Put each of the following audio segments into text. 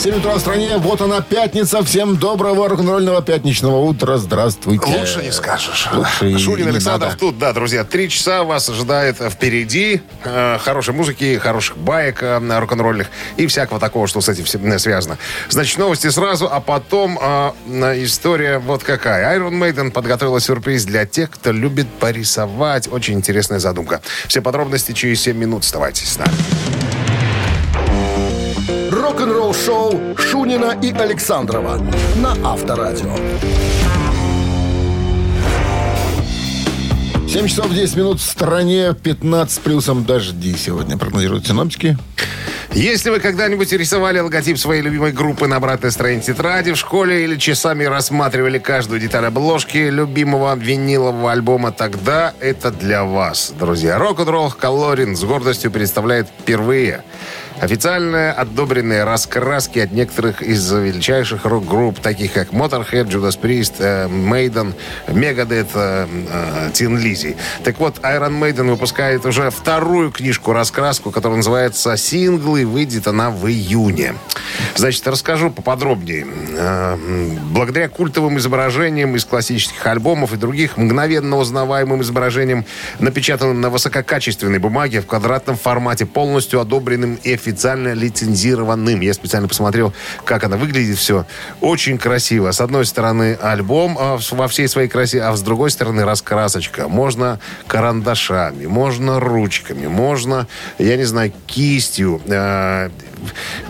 7 утра в стране, вот она пятница. Всем доброго рок-н-ролльного пятничного утра. Здравствуйте. Лучше не скажешь. Лучше Шунин не Александров надо. тут, да, друзья. Три часа вас ожидает впереди. Э, хорошей музыки, хороших баек э, рок-н-ролльных и всякого такого, что с этим всем, э, связано. Значит, новости сразу, а потом э, история вот какая. Iron Maiden подготовила сюрприз для тех, кто любит порисовать. Очень интересная задумка. Все подробности через 7 минут. Оставайтесь с нами. Рок-н-ролл-шоу Шунина и Александрова на Авторадио. 7 часов 10 минут в стране, 15 с плюсом дожди сегодня прогнозируют синоптики. Если вы когда-нибудь рисовали логотип своей любимой группы на обратной стороне тетради в школе или часами рассматривали каждую деталь обложки любимого винилового альбома, тогда это для вас, друзья. Рок-н-ролл Калорин с гордостью представляет впервые официально одобренные раскраски от некоторых из величайших рок-групп, таких как Motorhead, Judas Priest, э, Maiden, Megadeth, э, э, Tin Lizzy. Так вот, Iron Maiden выпускает уже вторую книжку-раскраску, которая называется «Синглы». Выйдет она в июне. Значит, расскажу поподробнее. Э, Благодаря культовым изображениям из классических альбомов и других мгновенно узнаваемым изображениям, напечатанным на высококачественной бумаге в квадратном формате, полностью одобренным и официально лицензированным. Я специально посмотрел, как она выглядит все. Очень красиво. С одной стороны альбом а, во всей своей красе, а с другой стороны раскрасочка. Можно карандашами, можно ручками, можно, я не знаю, кистью.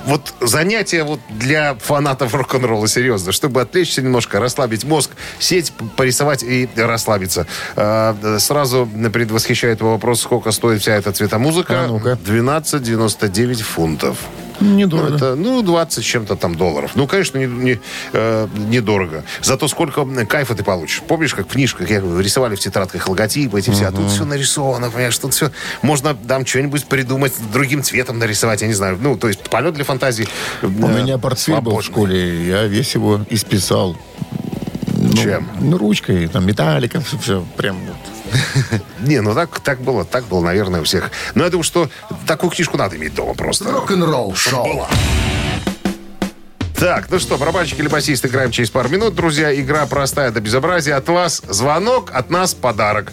Вот занятие вот для фанатов рок-н-ролла, серьезно, чтобы отвлечься немножко, расслабить мозг, сеть, порисовать и расслабиться. Э, Сразу предвосхищает вопрос, сколько стоит вся эта цветомузыка. А ну-ка. 12,99 фунтов. Недорого. Ну, это, ну, 20 с чем-то там долларов. Ну, конечно, не, не, э, недорого. Зато сколько кайфа ты получишь. Помнишь, как в книжках я говорю, рисовали в тетрадках логотипы эти все, а тут все нарисовано, понимаешь, тут все... Можно там что-нибудь придумать, другим цветом нарисовать, я не знаю. Ну, то есть полет для фантазии. У меня портфель был в школе, я весь его исписал. Ну, Чем? Ну, ручкой, там, металликом, все, все прям вот. Не, ну так, так было, так было, наверное, у всех. Но я думаю, что такую книжку надо иметь дома просто. Рок-н-ролл-шоу. Так, ну что, барабанщик или басист играем через пару минут, друзья. Игра простая до безобразия. От вас звонок, от нас подарок.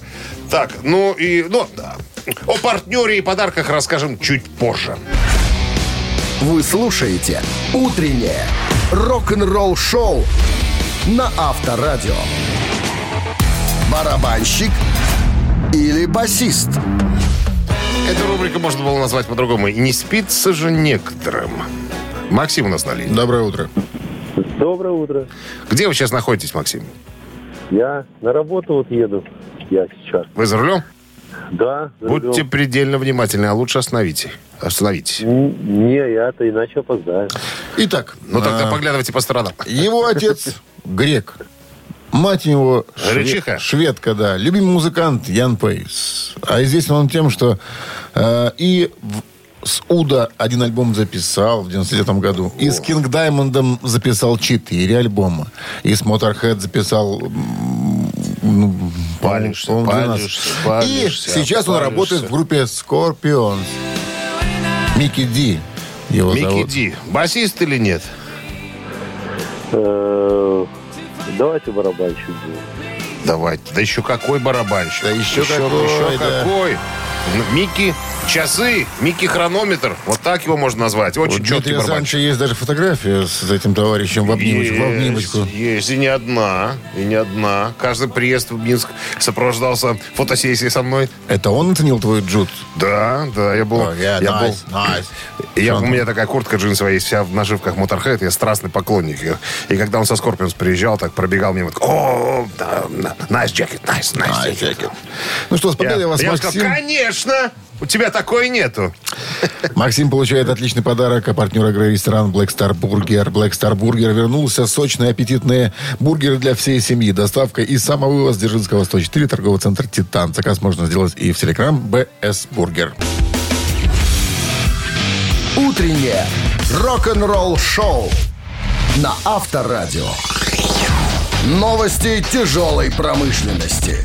Так, ну и... Ну, да. О партнере и подарках расскажем чуть позже. Вы слушаете «Утреннее рок-н-ролл-шоу» на Авторадио. Барабанщик или басист? Эту рубрику можно было назвать по-другому. И не спится же некоторым. Максим у нас на линии. Доброе утро. Доброе утро. Где вы сейчас находитесь, Максим? Я на работу вот еду. Я сейчас. Вы за рулем? Да. за Будьте рулем. предельно внимательны, а лучше остановите. Остановитесь. Не, я-то иначе опоздаю. Итак, Ну тогда а, поглядывайте по сторонам. его отец грек. Мать у него шве- Гречиха? шведка, да. Любимый музыкант Ян Пейс. А известен он тем, что э, и в- с Уда один альбом записал в 99 году. И с Кинг Даймондом записал четыре альбома. И с Motorhead записал ну, Палишься, 12. палишься, палишься, И сейчас он палишься. работает в группе Scorpions. Микки Ди его Микки зовут. Ди. Басист или нет? Э, Давайте барабанщик будет. Давайте. Да еще какой барабанщик. Да еще какой, еще да. какой. Микки часы, Микки хронометр. Вот так его можно назвать. Очень четкий Дмитрия. Александровича есть даже фотография с этим товарищем в обнимочку. в обнимочку. Есть, есть, и не одна, и не одна. Каждый приезд в Минск сопровождался фотосессией со мной. Это он оценил твой джут? Да, да, я был... О, я- я был nice, nice. я, у меня такая куртка джинсовая есть, вся в нашивках Motorhead, я страстный поклонник. ее. И когда он со Скорпионс приезжал, так пробегал мимо, так, о, nice jacket, nice, nice, Nice jacket. jacket. Ну что, с победой Я, вас, я Максим. сказал, конечно, у тебя такой нету. Максим получает отличный подарок, а партнер игры ресторан Black Star Burger. Black Star Burger вернулся. Сочные, аппетитные бургеры для всей семьи. Доставка и самовывоз Дзержинского 104, торговый центр «Титан». Заказ можно сделать и в Телеграм БС Бургер. Утреннее рок-н-ролл-шоу на Авторадио. Новости тяжелой промышленности.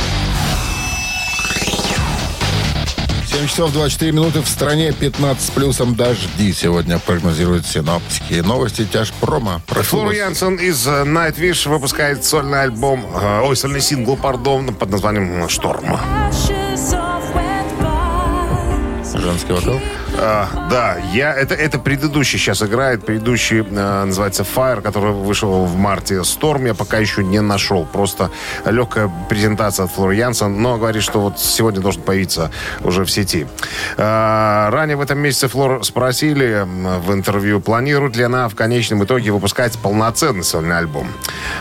7 часов 24 минуты в стране, 15 с плюсом дожди сегодня прогнозируют синоптики. Новости тяжпрома. Прошу Флор вас. Янсен из э, Nightwish выпускает сольный альбом, э, ой, сольный сингл, пардон, под названием «Шторм». Женский вокал. А, да, я, это, это предыдущий сейчас играет. Предыдущий э, называется Fire, который вышел в марте. Storm я пока еще не нашел. Просто легкая презентация от Флор Янсен. Но говорит, что вот сегодня должен появиться уже в сети. А, ранее в этом месяце Флор спросили в интервью, планирует ли она в конечном итоге выпускать полноценный сольный альбом.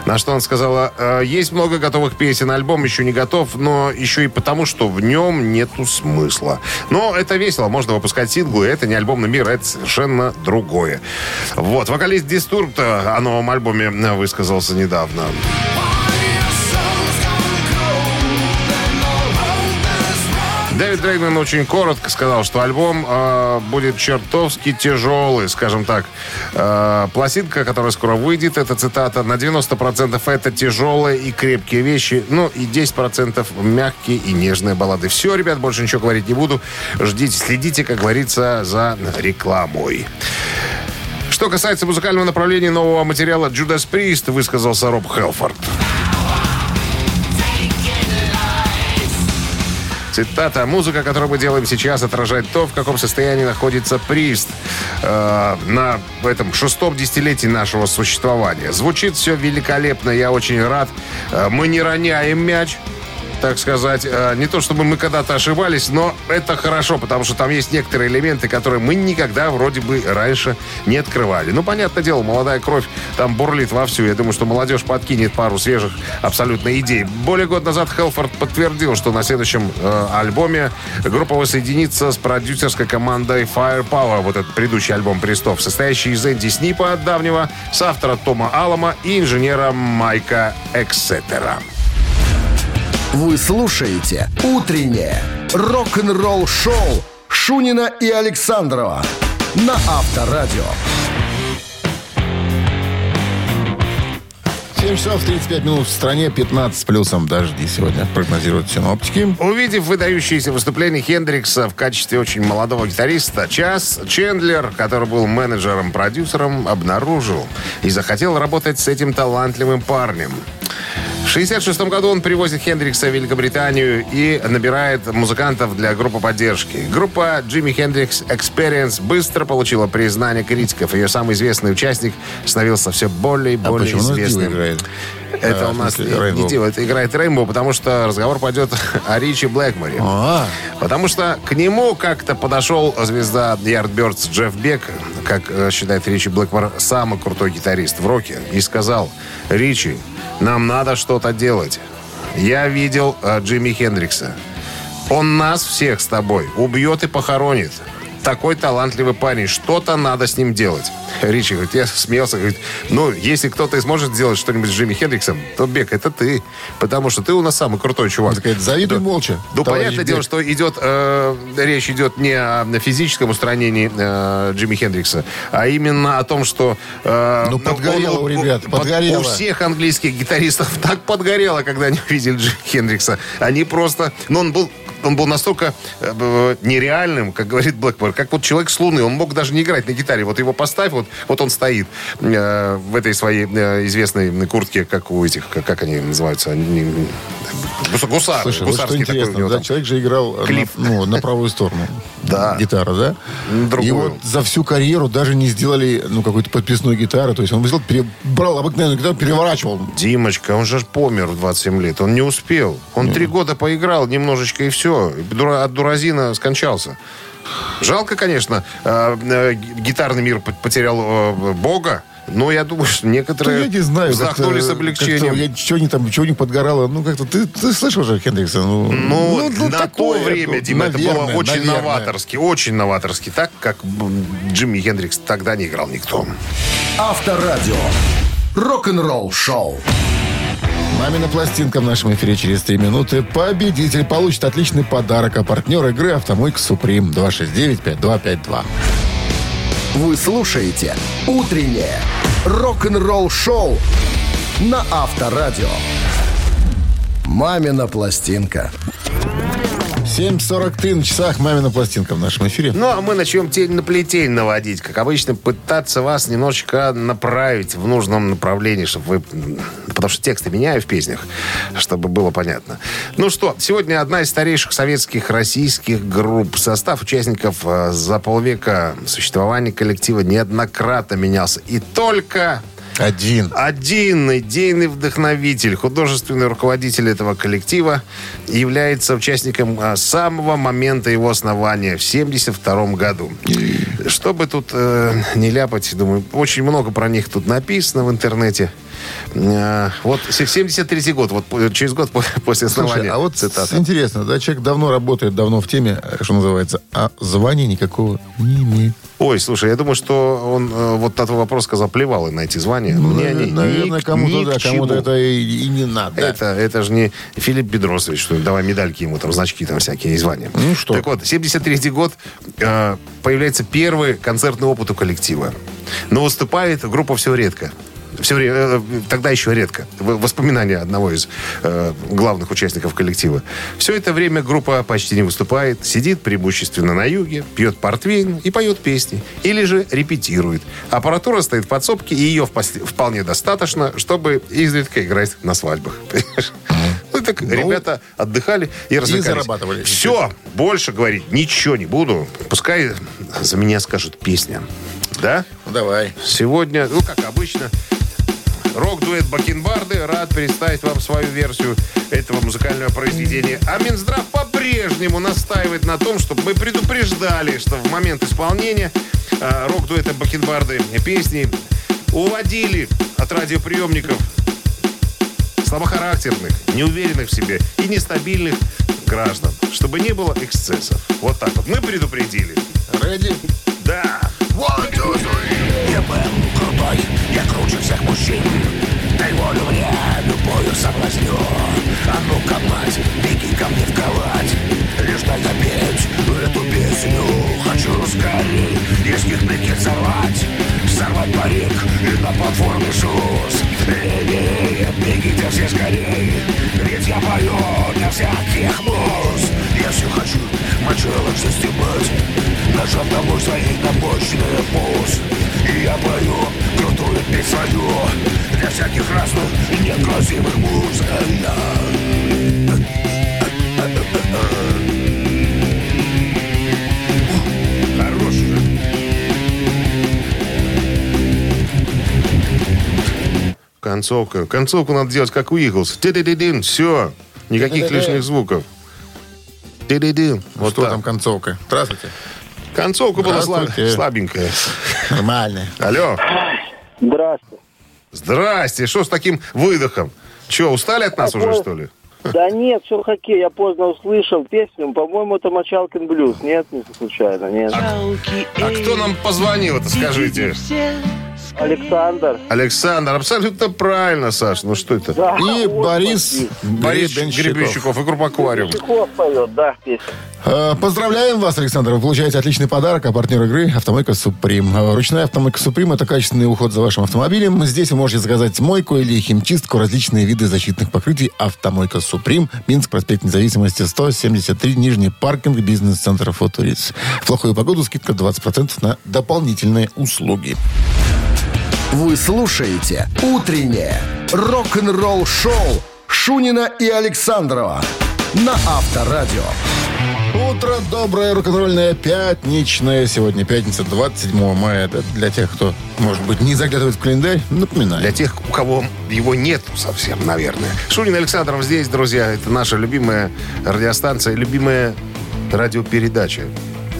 На что она сказала, «Э, есть много готовых песен, альбом еще не готов, но еще и потому, что в нем нету смысла. Но это весело, можно выпускать синглы, это не альбомный мир, это совершенно другое. Вот, вокалист Дистурб о новом альбоме высказался недавно. Дэвид Дрейгман очень коротко сказал, что альбом э, будет чертовски тяжелый, скажем так. Э, пластинка, которая скоро выйдет, это цитата, на 90% это тяжелые и крепкие вещи, ну и 10% мягкие и нежные баллады. Все, ребят, больше ничего говорить не буду. Ждите, следите, как говорится, за рекламой. Что касается музыкального направления нового материала Judas Priest, высказался Роб Хелфорд. Цитата. «Музыка, которую мы делаем сейчас, отражает то, в каком состоянии находится Прист э, на этом шестом десятилетии нашего существования. Звучит все великолепно, я очень рад. Э, мы не роняем мяч, так сказать. Э, не то, чтобы мы когда-то ошибались, но это хорошо, потому что там есть некоторые элементы, которые мы никогда вроде бы раньше не открывали. Ну, понятное дело, молодая кровь там бурлит вовсю. Я думаю, что молодежь подкинет пару свежих абсолютно идей. Более года назад Хелфорд подтвердил, что на следующем э, альбоме группа воссоединится с продюсерской командой Firepower, вот этот предыдущий альбом Престов, состоящий из Энди Снипа давнего, соавтора Тома Алама и инженера Майка Эксетера. Вы слушаете «Утреннее рок-н-ролл-шоу» Шунина и Александрова на Авторадио. 7 часов 35 минут в стране, 15 с плюсом дожди сегодня прогнозируют синоптики. Увидев выдающееся выступление Хендрикса в качестве очень молодого гитариста, Час Чендлер, который был менеджером-продюсером, обнаружил и захотел работать с этим талантливым парнем. В 1966 году он привозит Хендрикса в Великобританию и набирает музыкантов для группы поддержки. Группа Jimi Hendrix Experience быстро получила признание критиков. Ее самый известный участник становился все более и А более Дива известным. играет? Это А, у нас смысле, не- не Дива, это играет Рейнбоу, потому что разговор пойдет о Ричи Блэкморе. А, Потому что к нему как-то подошел звезда Yardbirds Джефф Бек, как э, считает Ричи Блэкмор, самый крутой гитарист в роке, и сказал, Ричи, нам надо что-то делать. Я видел э, Джимми Хендрикса. Он нас всех с тобой убьет и похоронит. Такой талантливый парень, что-то надо с ним делать. Ричи говорит, я смеялся, говорит, ну, если кто-то и сможет сделать что-нибудь с Джимми Хендриксом, то Бек, это ты. Потому что ты у нас самый крутой чувак. такой, завидуй Да. молча. Ну, понятное дело, Бек. что идет, э, речь идет не о физическом устранении э, Джимми Хендрикса, а именно о том, что... э, Ну, подгорело у ребят, под- подгорело. У всех английских гитаристов так подгорело, когда они увидели Джимми Хендрикса. Они просто... Ну, он был он был настолько э, нереальным, как говорит Блэкмор, как вот человек с Луны. Он мог даже не играть на гитаре. Вот его поставь, вот, вот он стоит э, в этой своей э, известной куртке, как у этих, как, как они называются, они, гус- гусар, Слушай, вот что такой интересно, него да, там. человек же играл Клифф. на, ну, на правую сторону. Да. Гитара, да? Другую. И вот за всю карьеру даже не сделали ну, какую-то подписную гитару. То есть он взял, пере- брал обыкновенную гитару, переворачивал. Димочка, он же помер в 27 лет. Он не успел. Он три года поиграл немножечко и все. Дура- От дуразина скончался. Жалко, конечно, э, э, гитарный мир потерял э, бога, но я думаю, что Ну, некоторые я не знаю. вздохнули с облегчением. Я, чего не там, чего не подгорало. Ну, как-то ты, ты слышал же Хендрикса? Ну, Ну, на такое, то время, ну, Дима, это было наверное, очень наверное. новаторски. Очень новаторски. Так, как Джимми Хендрикс тогда не играл никто. Авторадио. Рок-н-ролл шоу. Мамина пластинка в нашем эфире через 3 минуты. Победитель получит отличный подарок. А партнер игры «Автомойка Суприм» 269-5252. Вы слушаете «Утреннее рок-н-ролл шоу» на Авторадио. «Мамина пластинка». 7.43 на часах «Мамина пластинка» в нашем эфире. Ну, а мы начнем тень на плетень наводить. Как обычно, пытаться вас немножечко направить в нужном направлении, чтобы вы... Потому что тексты меняю в песнях, чтобы было понятно. Ну что, сегодня одна из старейших советских российских групп. Состав участников э, за полвека существования коллектива неоднократно менялся. И только Один. один идейный вдохновитель, художественный руководитель этого коллектива является участником а, самого момента его основания в 72 году. Чтобы тут э, не ляпать, думаю, очень много про них тут написано в интернете. Э, вот 73 год, вот по- через год по- после основания. Слушай, а вот цитата. интересно, да, человек давно работает, давно в теме, э, что называется, а звания никакого не имеет. Ой, слушай, я думаю, что он э, вот на твой вопрос сказал, плевал и на эти звания. Мне они ни Наверное, кому-то, да, к кому-то чему. это и, и не надо. Это, это же не Филипп Бедросович, что давай медальки ему, там, значки там всякие и звания. Ну что? Так вот, 73 год э, появляется первый концертный опыт у коллектива. Но выступает группа все редко. Все время, э, тогда еще редко. Воспоминания одного из э, главных участников коллектива. Все это время группа почти не выступает, сидит преимущественно на юге, пьет портвейн и поет песни. Или же репетирует. Аппаратура стоит в подсобке, и ее вполне достаточно, чтобы изредка играть на свадьбах. Ну, так ребята отдыхали и развлекались. зарабатывали. Все, больше говорить ничего не буду. Пускай за меня скажут песня. Да? Ну, давай. Сегодня, ну, как обычно, рок-дуэт Бакенбарды рад представить вам свою версию этого музыкального произведения. А Минздрав по-прежнему настаивает на том, чтобы мы предупреждали, что в момент исполнения э, рок-дуэта Бакенбарды песни уводили от радиоприемников слабохарактерных, неуверенных в себе и нестабильных граждан, чтобы не было эксцессов. Вот так вот. Мы предупредили. Реди? Да. Я был крутой, я круче всех мужчин Дай волю мне, любую соблазню А ну-ка, мать, беги ко мне в кровать Лишь дай допеть эту песню Хочу скорей из них прикид сорвать Сорвать парик и на платформе шуз Левее, бегите все скорей Ведь я пою для всяких муз Я все хочу, мочалок застебать Нажав тобой своей намощные пуз И я пою крутую песню Для всяких разных и некрасивых муз Хорошая. Концовка. Концовку надо делать, как у Иглс. Ти-ди-ди-дин. Все. Никаких лишних звуков. Ти-ди-дин. Вот что так. там концовка? Здравствуйте. Концовка была слаб- слабенькая. Нормально. Алло. Здравствуйте. Здрасте. Что с таким выдохом? Че, устали от нас уже, что ли? Да нет, все хоккей. Я поздно услышал песню. По-моему, это Мочалкин блюз. Нет, не случайно, нет. А кто нам позвонил, это скажите? Александр. Александр, абсолютно правильно, Саш. Ну что это? Да, И вот Борис Борис Гребенщиков. Гребенщиков и группа «Аквариум». Чехов поет, да, песню. Э, Поздравляем вас, Александр. Вы получаете отличный подарок, а партнер игры «Автомойка Суприм». Э, Ручная «Автомойка Суприм» — это качественный уход за вашим автомобилем. Здесь вы можете заказать мойку или химчистку, различные виды защитных покрытий. «Автомойка Суприм», Минск, проспект Независимости, 173, Нижний паркинг, бизнес-центр «Футурис». В плохую погоду скидка 20% на дополнительные услуги. Вы слушаете «Утреннее рок-н-ролл-шоу» Шунина и Александрова на Авторадио. Утро доброе, рок-н-ролльное, пятничное. Сегодня пятница, 27 мая. Это для тех, кто, может быть, не заглядывает в календарь, напоминаю. Для тех, у кого его нет совсем, наверное. Шунин Александров здесь, друзья. Это наша любимая радиостанция, любимая радиопередача.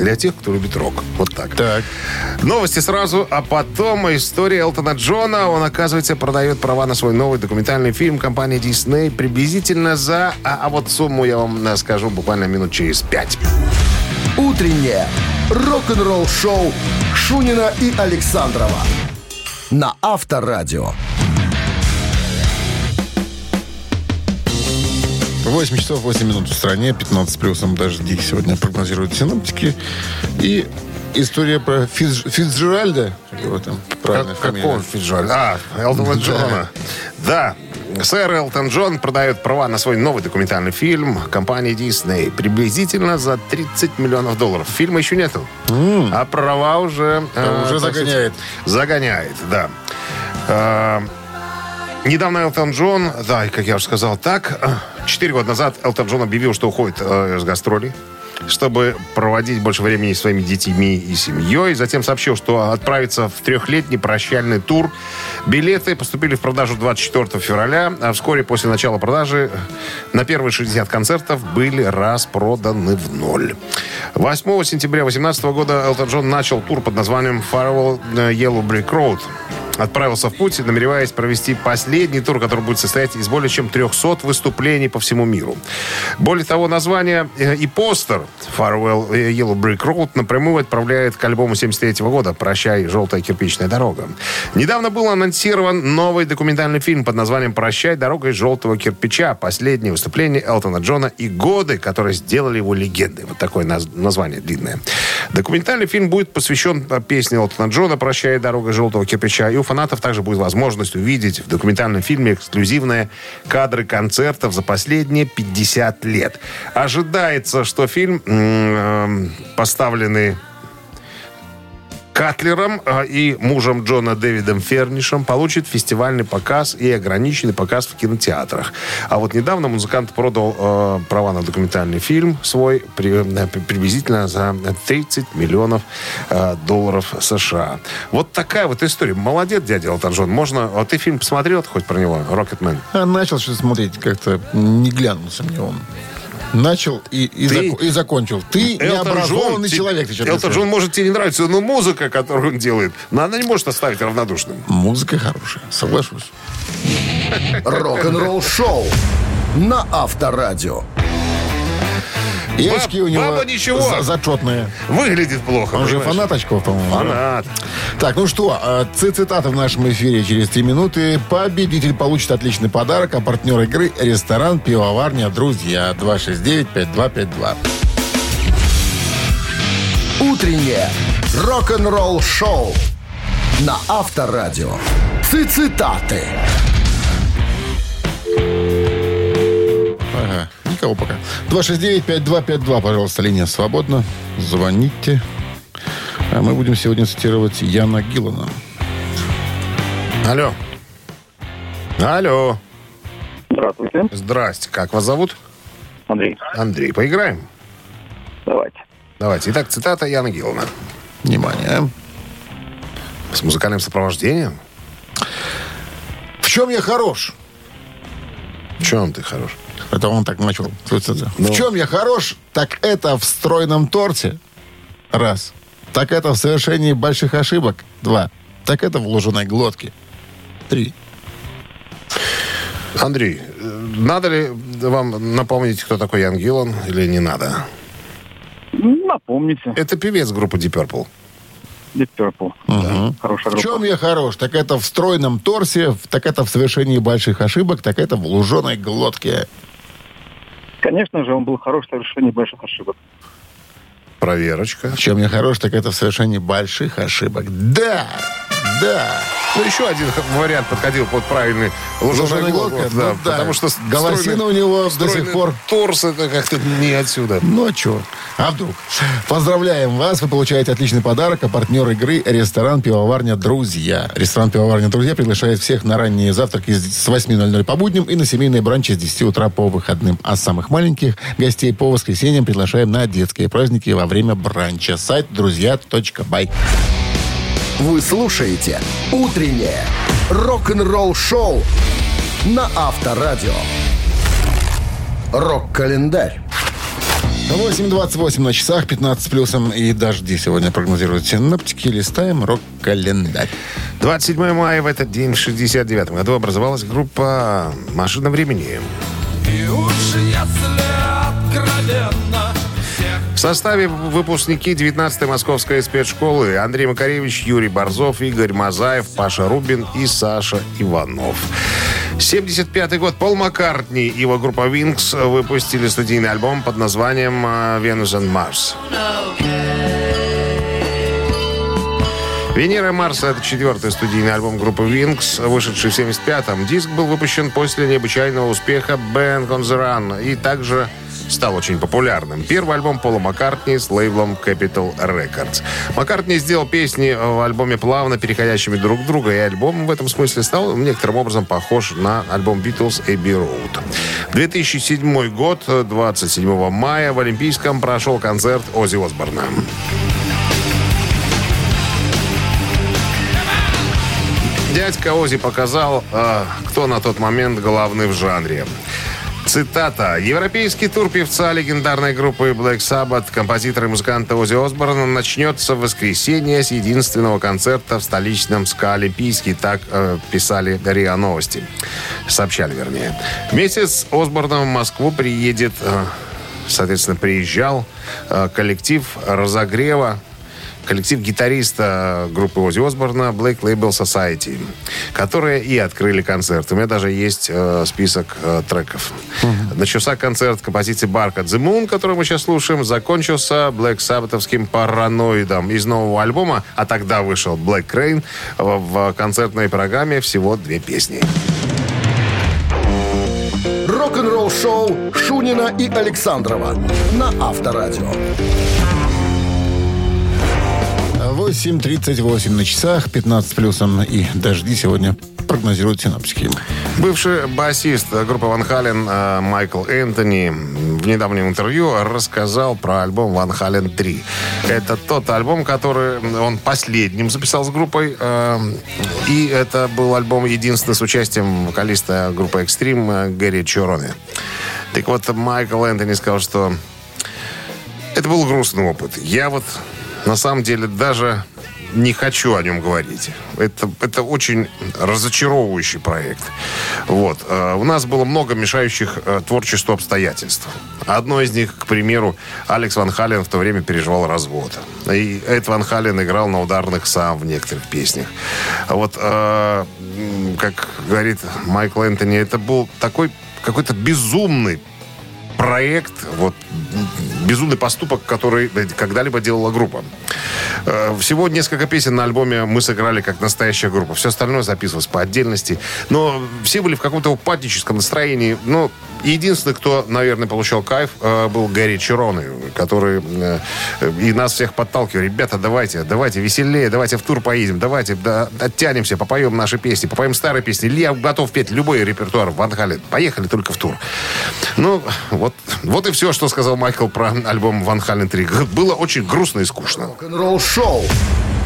Для тех, кто любит рок. Вот так. Так. Новости сразу, а потом история Элтона Джона. Он, оказывается, продает права на свой новый документальный фильм компании Disney приблизительно за... А, а вот сумму я вам э, скажу буквально минут через пять. «Утреннее рок-н-ролл-шоу» Шунина и Александрова на Авторадио. 8 часов 8 минут в стране, 15 с плюсом дожди сегодня прогнозируют синоптики. И История про Фиц, Фицджеральда. Как его там правильная Как, фамилия? какого? А, Элтона Джона. Да. Сэр Элтон Джон продает права на свой новый документальный фильм компании Disney приблизительно за 30 миллионов долларов. Фильма еще нету. А права уже... А, э, уже так сказать, загоняет. Загоняет, да. Э, Недавно Элтон Джон, да, как я уже сказал, так, э, четыре года назад Элтон Джон объявил, что уходит э, с гастролей, чтобы проводить больше времени со своими детьми и семьей. Затем сообщил, что отправится в трехлетний прощальный тур. Билеты поступили в продажу 24 февраля, а вскоре после начала продажи на первые 60 концертов были распроданы в ноль. 8 сентября 2018 года Элтон Джон начал тур под названием Farewell Yellow Brick Road отправился в путь, намереваясь провести последний тур, который будет состоять из более чем 300 выступлений по всему миру. Более того, название э, и постер Farewell Yellow Brick Road напрямую отправляет к альбому 73 года «Прощай, желтая кирпичная дорога». Недавно был анонсирован новый документальный фильм под названием «Прощай, дорога из желтого кирпича». Последнее выступление Элтона Джона и годы, которые сделали его легендой. Вот такое наз- название длинное. Документальный фильм будет посвящен э, песне Элтона Джона «Прощай, дорога из желтого кирпича». И у фанатов также будет возможность увидеть в документальном фильме эксклюзивные кадры концертов за последние 50 лет. Ожидается, что фильм, э, поставленный Катлером э, и мужем Джона Дэвидом Фернишем получит фестивальный показ и ограниченный показ в кинотеатрах. А вот недавно музыкант продал э, права на документальный фильм свой при- э, при- приблизительно за 30 миллионов э, долларов США. Вот такая вот история. Молодец, дядя Элтон Джон. Можно... А ты фильм посмотрел хоть про него? «Рокетмен»? А начал что смотреть, как-то не глянулся мне он. Начал и, и, Ты- зако- и закончил. Ты необразованный те- человек. ты Элтон сказал. Джон, может, тебе не нравится, но музыка, которую он делает, но она не может оставить равнодушным. Музыка хорошая, соглашусь. Рок-н-ролл шоу на Авторадио. И Баб- очки у него баба ничего. за- зачетные. Выглядит плохо. Он же понимаешь? фанат очков, по-моему. Фанат. Так, ну что, э, ц- цитата в нашем эфире через три минуты. Победитель получит отличный подарок, а партнер игры – ресторан, пивоварня, друзья. 269-5252. Утреннее рок-н-ролл шоу на Авторадио. Цитаты. Никого пока. 269-5252, пожалуйста, линия свободна. Звоните. А мы будем сегодня цитировать Яна Гиллана. Алло. Алло. Здравствуйте, Здрасте. Как вас зовут? Андрей. Андрей. Поиграем? Давайте. Давайте. Итак, цитата Яна Гиллана. Внимание. С музыкальным сопровождением? В чем я хорош? В чем ты хорош? Это он так начал. цитату. Ну. В чем я хорош, так это в стройном торте. Раз. Так это в совершении больших ошибок. Два. Так это в ложенной глотке. Три. Андрей, надо ли вам напомнить, кто такой Ян Гиллан, или не надо? Ну, Напомните. Это певец группы Deep Purple. Deep Purple. Хорошая В группа. чем я хорош, так это в стройном торсе, в- так это в совершении больших ошибок, так это в луженой глотке. Конечно же, он был хорош в совершении больших ошибок. Проверочка. В чем я хорош, так это в совершении больших ошибок. Да! Да! Ну, еще один вариант подходил под правильный глотка. глотка, Да, ну да. потому что Голосина у него до сих пор- Торс это как-то не отсюда. Ну а что? А вдруг? Поздравляем вас. Вы получаете отличный подарок. А партнер игры – ресторан «Пивоварня Друзья». Ресторан «Пивоварня Друзья» приглашает всех на ранние завтраки с с 8.00 по будням и на семейные бранчи с 10 утра по выходным. А самых маленьких гостей по воскресеньям приглашаем на детские праздники во время бранча. Сайт друзья.бай. Вы слушаете «Утреннее рок-н-ролл шоу» на Авторадио. Рок-календарь. 8.28 на часах, 15 с плюсом и дожди сегодня прогнозируют синоптики. Листаем рок-календарь. 27 мая в этот день в 69 году образовалась группа «Машина времени». В составе выпускники 19-й Московской спецшколы Андрей Макаревич, Юрий Борзов, Игорь Мазаев, Паша Рубин и Саша Иванов. 75 год. Пол Маккартни и его группа Wings выпустили студийный альбом под названием «Venus and Mars». «Венера и Марс» — это четвертый студийный альбом группы Wings, вышедший в 75-м. Диск был выпущен после необычайного успеха «Band on the Run» и также стал очень популярным. Первый альбом Пола Маккартни с лейблом Capital Records. Маккартни сделал песни в альбоме плавно переходящими друг к другу, и альбом в этом смысле стал некоторым образом похож на альбом Beatles Abbey Road. 2007 год, 27 мая, в Олимпийском прошел концерт Оззи Осборна. Дядька Ози показал, э, кто на тот момент главный в жанре. Цитата. «Европейский тур певца легендарной группы Black Sabbath, композитора и музыканта Ози Осборна начнется в воскресенье с единственного концерта в столичном СКА Олимпийский». Так э, писали РИА Новости. Сообщали, вернее. Вместе с Осборном в Москву приедет, э, соответственно, приезжал э, коллектив разогрева коллектив гитариста группы Ози Осборна Black Label Society, которые и открыли концерт. У меня даже есть э, список э, треков. Uh-huh. Начался концерт композиции Bark at the Moon, который мы сейчас слушаем, закончился Black Sabbathовским параноидом из нового альбома, а тогда вышел Black Crane. В, в концертной программе всего две песни. Рок-н-ролл шоу Шунина и Александрова на Авторадио. 8.38 на часах, 15 плюсом и дожди сегодня прогнозируют синаптики. Бывший басист группы Ван Хален э, Майкл Энтони в недавнем интервью рассказал про альбом Ван Хален 3. Это тот альбом, который он последним записал с группой. э, И это был альбом единственный с участием вокалиста группы Экстрим э, Гэри Чорони. Так вот, Майкл Энтони сказал, что это был грустный опыт. Я вот на самом деле даже не хочу о нем говорить. Это, это очень разочаровывающий проект. Вот. Э, У нас было много мешающих э, творчеству обстоятельств. Одно из них, к примеру, Алекс Ван Хален в то время переживал развод. И Эд Ван Хален играл на ударных сам в некоторых песнях. Вот, э, как говорит Майкл Энтони, это был такой какой-то безумный проект, вот безумный поступок, который когда-либо делала группа. Э, Всего несколько песен на альбоме мы сыграли как настоящая группа. Все остальное записывалось по отдельности. Но все были в каком-то упадническом настроении. Ну, единственный, кто, наверное, получал кайф, э, был Гарри Чироны, который э, и нас всех подталкивал. Ребята, давайте, давайте веселее, давайте в тур поедем, давайте да, оттянемся, попоем наши песни, попоем старые песни. Я готов петь любой репертуар в Ван. Поехали только в тур. Ну, вот, вот и все, что сказал Майкл про альбом Ван Хален 3. Г- Было очень грустно и скучно. Рок-н-ролл шоу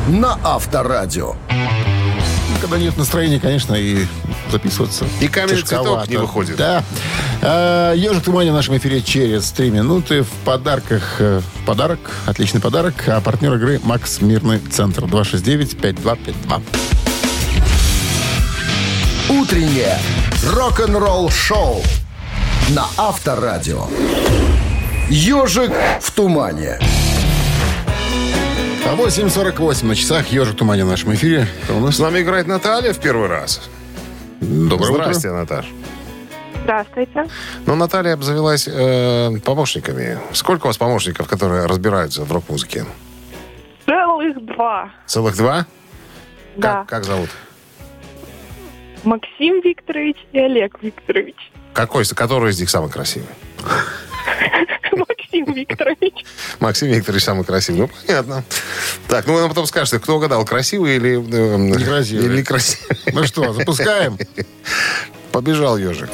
на Авторадио. Когда нет настроения, конечно, и записываться И тяжковато. цветок не выходит. Да. А, Ежик Тумани в нашем эфире через 3 минуты. В подарках э, подарок, отличный подарок. А партнер игры Макс Мирный Центр 269-5252. Утреннее рок-н-ролл шоу на Авторадио. Ежик в тумане. А 8.48 на часах. Ежик Тумани в нашем эфире. Кто у нас? С нами играет Наталья в первый раз. Доброе утро. Здрасте, Наташ. Здравствуйте. Ну, Наталья обзавелась э, помощниками. Сколько у вас помощников, которые разбираются в рок-музыке? Целых два. Целых два? Да. Как, как зовут? Максим Викторович и Олег Викторович. Какой, который из них самый красивый? Максим Викторович. Максим Викторович самый красивый. Ну, понятно. Так, ну нам потом скажете, кто угадал, красивый или... э, Некрасивый. Или некрасивый. Ну что, запускаем? Побежал ежик.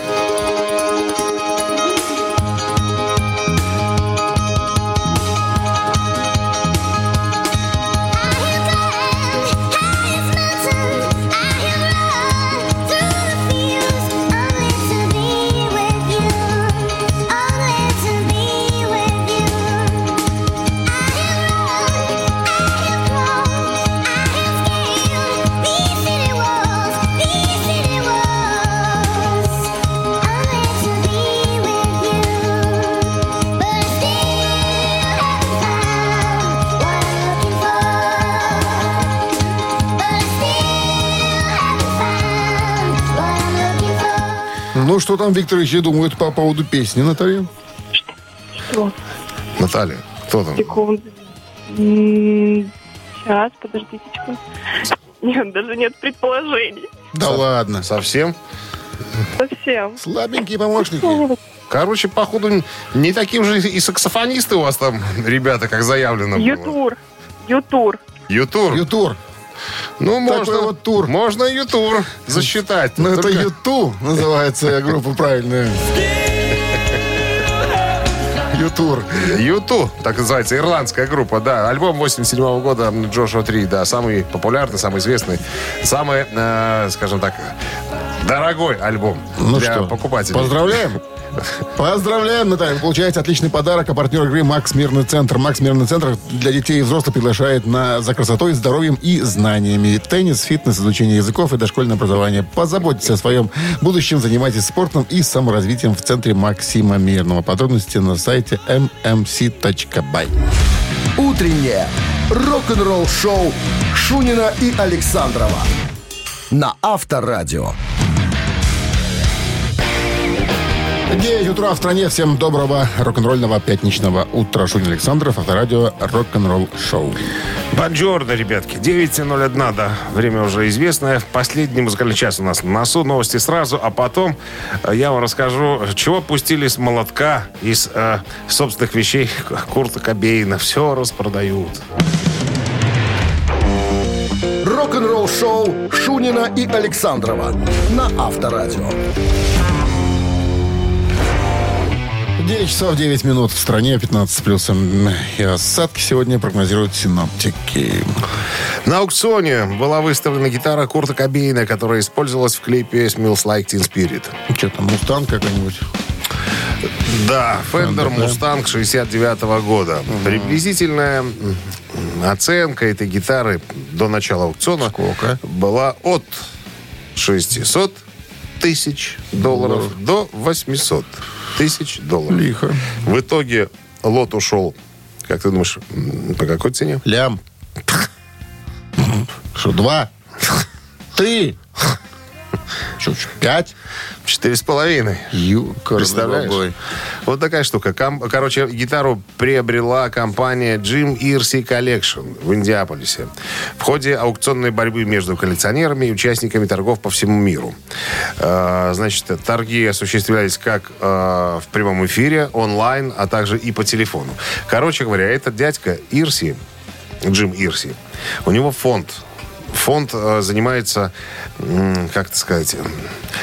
Ну, что там Викторович думает по поводу песни, Наталья? Что? Наталья, кто там? Секунду. Сейчас, подождите-ка. Нет, даже нет предположений. Да ладно. Совсем? Совсем. Слабенькие помощники. Короче, походу, не таким же и саксофонисты у вас там, ребята, как заявлено было. Ютур. Ютур. Ютур. Ютур. Ну, можно. вот тур. Можно Ютур засчитать. Ну, это Юту называется группа правильная. Ютур. Юту, так называется, ирландская группа, да. Альбом 87 года Джошуа 3, да, самый популярный, самый известный, самый, э, скажем так, дорогой альбом Ну для что, покупателей. поздравляем. Поздравляем, Наталья. Вы получаете отличный подарок. А партнер игры «Макс Мирный Центр». «Макс Мирный Центр» для детей и взрослых приглашает на, за красотой, здоровьем и знаниями. Теннис, фитнес, изучение языков и дошкольное образование. Позаботьтесь о своем будущем, занимайтесь спортом и саморазвитием в Центре Максима Мирного. Подробности на сайте mmc.by. Утреннее рок-н-ролл-шоу Шунина и Александрова на Авторадио. 9 утра в стране. Всем доброго рок-н-ролльного пятничного утра. Шунин Александров, Авторадио, рок-н-ролл шоу. Бонжорно, ребятки. 9.01, да. Время уже известное. Последний музыкальный час у нас на носу. Новости сразу, а потом э, я вам расскажу, чего пустили с молотка из э, собственных вещей Курта Кобейна. Все распродают. Рок-н-ролл-шоу Шунина и Александрова на Авторадио. 9 часов 9 минут в стране, 15 с плюсом. И осадки сегодня прогнозируют синоптики. На аукционе была выставлена гитара Курта Кобейна, которая использовалась в клипе «Smells Like Teen Spirit». Что там, мустанг какой-нибудь? Да, Fender да. Mustang 69 года. Приблизительная м, оценка этой гитары до начала аукциона Сколько? была от 600 тысяч долларов до 800 тысяч долларов. Лихо. В итоге лот ушел, как ты думаешь, по какой цене? Лям. Что, два? Три? Что, пять? Четыре с половиной. Ю, Представляешь? Вот такая штука. Ком- короче, гитару приобрела компания Jim Irsi Collection в Индиаполисе в ходе аукционной борьбы между коллекционерами и участниками торгов по всему миру. Э, Значит, торги осуществлялись как э, в прямом эфире, онлайн, а также и по телефону. Короче говоря, этот дядька Ирси, Джим Ирси, у него фонд Фонд э, занимается, как это сказать, м,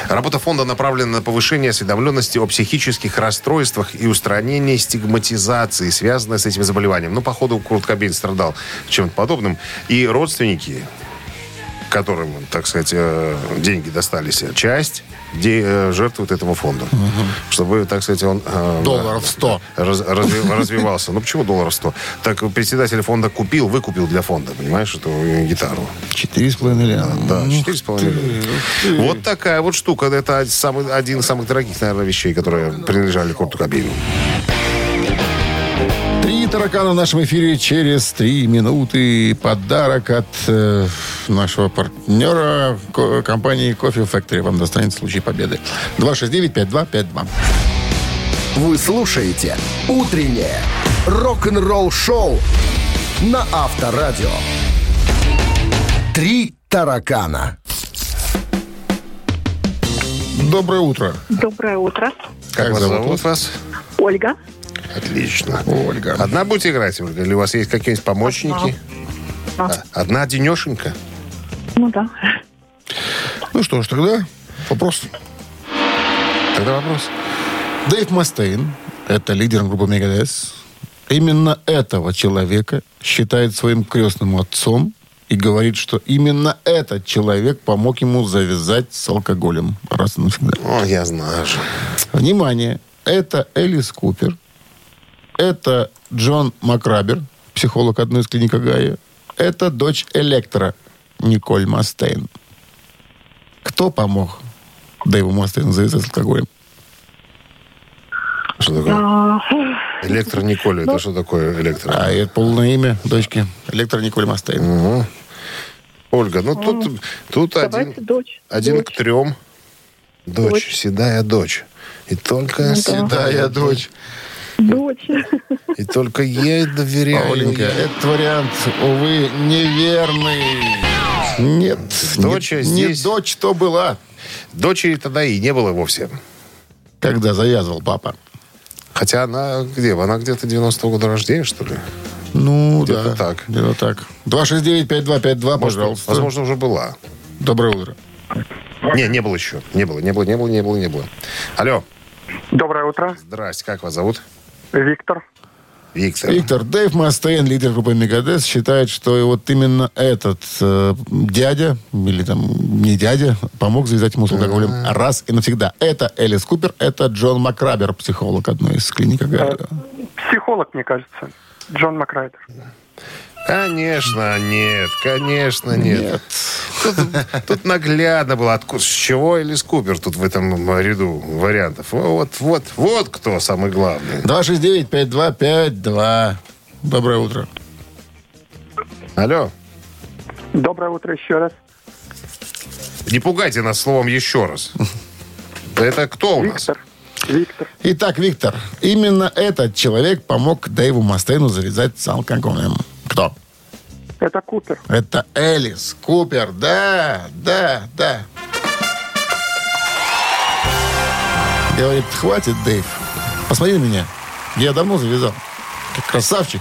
работа фонда направлена на повышение осведомленности о психических расстройствах и устранение стигматизации, связанной с этим заболеванием. Ну, походу, Курт Кобейн страдал чем-то подобным. И родственники, которым, так сказать, э, деньги достались, часть де- э, жертвует этому фонду. Чтобы, так сказать, он... э, Долларов 100. раз- разви- развивался. Ну, почему долларов 100? Так председатель фонда купил, выкупил для фонда, понимаешь, эту э, гитару. Четыре с половиной ляма. Да, Ух 4,5 миллиона. Вот такая вот штука. Это самый, один из самых дорогих, наверное, вещей, которые принадлежали Курту Кобейну. Три таракана в нашем эфире через три минуты. Подарок от э, нашего партнера ко- компании Coffee Factory. Вам достанется в случае победы. 269-5252. Вы слушаете «Утреннее рок-н-ролл-шоу» на Авторадио. «Три таракана». Доброе утро. Доброе утро. Как, вас зовут вас? Ольга. Отлично. Ольга. Одна будете играть? Ольга? Или у вас есть какие-нибудь помощники? А, Одна денешенька? Ну да. Ну что ж, тогда вопрос. Тогда вопрос. Дэйв Мастейн, это лидер группы Megadeth, именно этого человека считает своим крестным отцом и говорит, что именно этот человек помог ему завязать с алкоголем раз и навсегда. О, я знаю же. Внимание, это Элис Купер, это Джон Макрабер, психолог одной из клиник Гая, это дочь Электро Николь Мастейн. Кто помог Дэйву Мастейну завязать с алкоголем? Что такое? А, Электро Николя. Это что такое электро? А это полное имя дочки Электро Николь Мастейн. Мгм. Ольга, ну тут, тут давайте один, дочь. один Дочь. к трем. Дочь, Дочь. седая дочь. И только Ну да. седая Да, дочь. Дочь. И только ей доверяю. Оленька, этот вариант, увы, неверный. Нет, Дочь не, здесь- не дочь то была, Дочери тогда и не было вовсе. когда завязывал папа. Хотя она где? Она где-то 90-го года рождения, что ли? Ну, Где-то да. так. Где-то так. 269-5252, пожалуйста. Возможно, уже была. Доброе утро. Не, не было еще. Не было, не было, не было, не было, не было. Алло. Доброе утро, Здрасте, как вас зовут? Виктор. Виктор. Виктор, Дэйв Мастейн, лидер группы Мегадес, считает, что и вот именно этот э, дядя, или там не дядя, помог завязать ему с алкоголем раз и навсегда. Это Элис Купер, это Джон Макрабер, психолог одной из клиник. Гагарина. Психолог, мне кажется. Джон Макрайдер. Конечно, нет, конечно, нет. Нет. Тут, тут наглядно было, откуда, с чего Элис Купер тут в этом ряду вариантов. Вот, вот, вот кто самый главный. 269-5252. Доброе утро. Алло. Доброе утро еще раз. Не пугайте нас словом еще раз. Это кто у нас? Виктор. Виктор. Итак, Виктор, именно этот человек помог Дэйву Мастейну завязать с алкоголем. Кто? Это Купер. Это Элис Купер. Да, да, да. Говорит, хватит, Дэйв. Посмотри на меня. Я давно завязал. Как красавчик.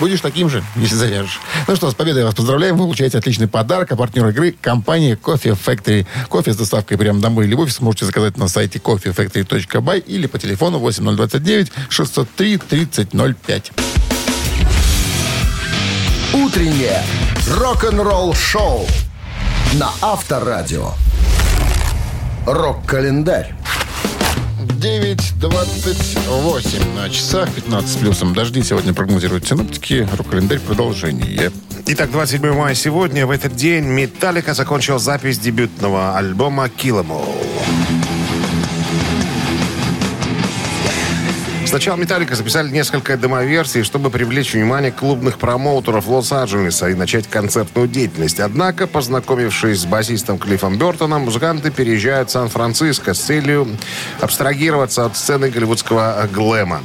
Будешь таким же, если завяжешь. Ну что, с победой вас поздравляем. Вы получаете отличный подарок. А партнер игры – компания Кофе Factory. Кофе с доставкой прямо домой или в офис можете заказать на сайте coffeefactory.by или по телефону 8029 603 3005. Утреннее рок-н-ролл-шоу на Авторадио. Рок-календарь. 9.28 на часах, 15 с плюсом. Дожди сегодня прогнозируют синоптики. Рок-календарь продолжение. Итак, 27 мая сегодня, в этот день, Металлика закончил запись дебютного альбома Kill 'Em All. Сначала Металлика записали несколько демоверсий, чтобы привлечь внимание клубных промоутеров Лос-Анджелеса и начать концертную деятельность. Однако, познакомившись с басистом Клиффом Бертоном, музыканты переезжают в Сан-Франциско с целью абстрагироваться от сцены голливудского глэма.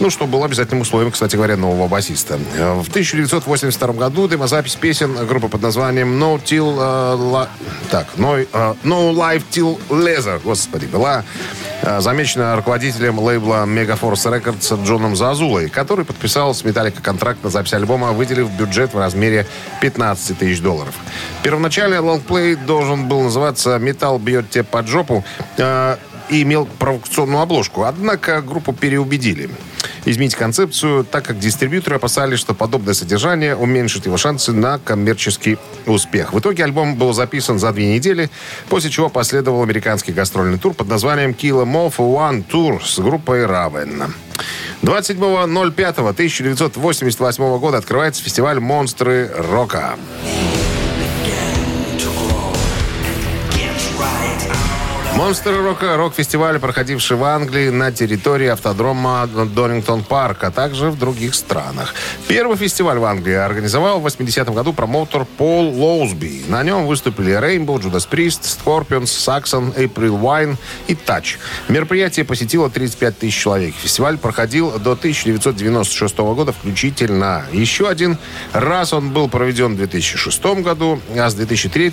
Ну, что было обязательным условием, кстати говоря, нового басиста. В 1982 году демозапись песен группы под названием No Till... э, La- Так, no, э, no Life Till Leather, господи, была э, замечена руководителем лейбла Megaforce Records Джоном Зазулой, который подписал с Металлика контракт на запись альбома, выделив бюджет в размере 15 тысяч долларов. Первоначально лонгплей должен был называться «Металл бьет тебе под жопу», э, и имел провокационную обложку. Однако группу переубедили изменить концепцию, так как дистрибьюторы опасались, что подобное содержание уменьшит его шансы на коммерческий успех. В итоге альбом был записан за две недели, после чего последовал американский гастрольный тур под названием Kill 'Em for One Tour с группой Raven. 27.05.1988 года открывается фестиваль «Монстры рока». Монстры рока рок-фестиваль, проходивший в Англии на территории автодрома Дорингтон Парк, а также в других странах. Первый фестиваль в Англии организовал в 80-м году промоутер Пол Лоузби. На нем выступили Rainbow, Judas Priest, Scorpions, Saxon, April Wine и Touch. Мероприятие посетило 35 тысяч человек. Фестиваль проходил до 1996 года включительно. Еще один раз он был проведен в 2006 году, а с 2003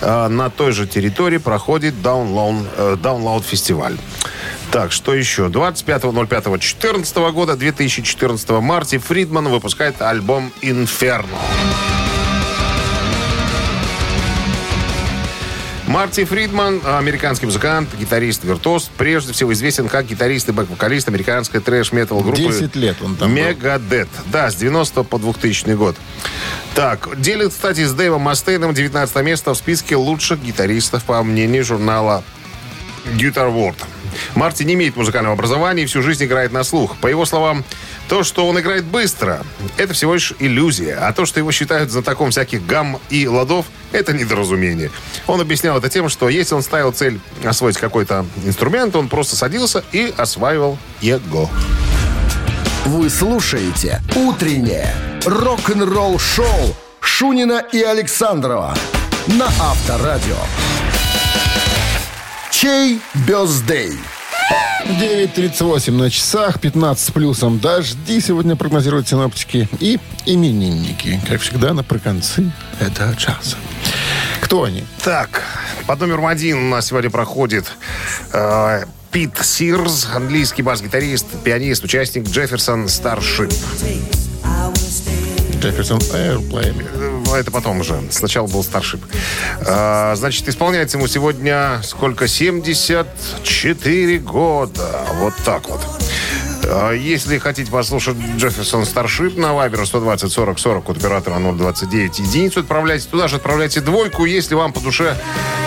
э, на той же территории проходит Download, э, Download фестиваль. Так, что еще? 25.05.14 года, 2014 Марти Фридман выпускает альбом «Инферно». Марти Фридман, американский музыкант, гитарист, виртуоз, прежде всего известен как гитарист и бэк-вокалист американской трэш-метал группы 10 лет он там. Мегадет. Да, с 90 по 2000 год. Так, делит, кстати, с Дэйвом Мастейном 19 место в списке лучших гитаристов, по мнению журнала World. Марти не имеет музыкального образования и всю жизнь играет на слух. По его словам, то, что он играет быстро, это всего лишь иллюзия. А то, что его считают знатоком всяких гамм и ладов, это недоразумение. Он объяснял это тем, что если он ставил цель освоить какой-то инструмент, он просто садился и осваивал его. Вы слушаете «Утреннее рок-н-ролл-шоу» Шунина и Александрова на Авторадио. Чей бездей? 9.38 на часах, 15 с плюсом дожди сегодня прогнозируют синоптики и именинники. Как всегда, на проконцы этого часа. Кто они? Так, под номером один у нас сегодня проходит э, Пит Сирс, английский бас-гитарист, пианист, участник Джефферсон Старшип. Джефферсон Airplane. Это потом уже. Сначала был Старшип. Э, значит, исполняется ему сегодня сколько? 74 года. Вот так вот. Э, Если хотите послушать Джефферсон Старшип на Вайбер 120 40 40 от оператора 029 единицу, отправляйте туда же, отправляйте двойку, если вам по душе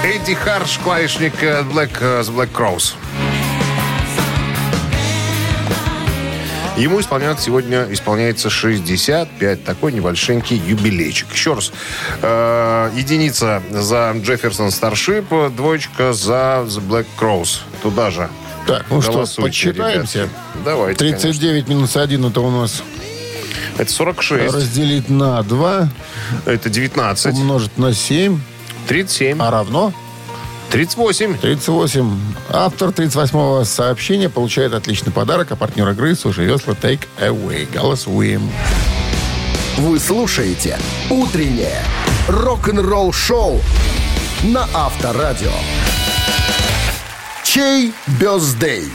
Эдди Харш, клавишник э, Black, э, с Black Crows. Ему исполняется сегодня исполняется 65, такой небольшенький юбилейчик. Еще раз, э, единица за Джефферсон Старшип, двоечка за The Black Crows. Туда же. Так, ну что, подсчитаемся. ребятки. Давайте, 39 минус 1 это у нас конечно. Это 46, разделить на 2, это 19, умножить на 7, 37, а равно 38. 38. Автор 38-го сообщения получает отличный подарок, а партнер игры «Суши весла Take Away». Голосуем. Вы слушаете «Утреннее рок-н-ролл-шоу» на Авторадио. Чей бездей?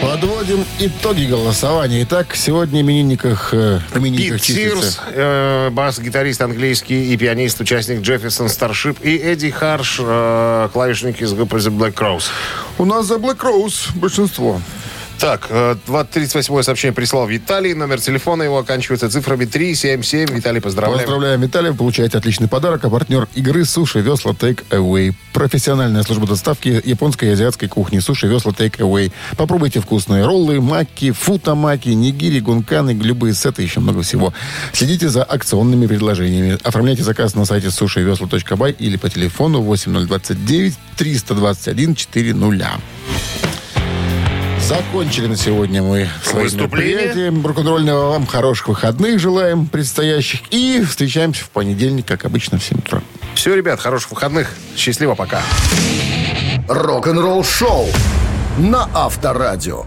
Подводим итоги голосования. Итак, сегодня именинниках, э, именинниках Пит Сирс, э, бас-гитарист английский и пианист, участник Джефферсон Старшип, и Эдди Харш, э, клавишник из группы The Black Crows. У нас за Black Rose большинство. Так, э, 38 сообщение прислал Виталий. Номер телефона его оканчивается цифрами 377. Виталий, поздравляем. Поздравляем, Виталий. Получаете отличный подарок. А партнер игры «Суши Весла Take Away». Профессиональная служба доставки японской и азиатской кухни «Суши Весла Take Away». Попробуйте вкусные роллы, маки, футамаки, нигири, гунканы, любые сеты, еще много всего. Следите за акционными предложениями. Оформляйте заказ на сайте сушивесла.бай или по телефону 8029 321 400. Закончили на сегодня мы свои мероприятия. Рок-н-ролльного вам хороших выходных желаем предстоящих. И встречаемся в понедельник, как обычно, в 7 утра. Все, ребят, хороших выходных. Счастливо, пока. Рок-н-ролл-шоу на Авторадио.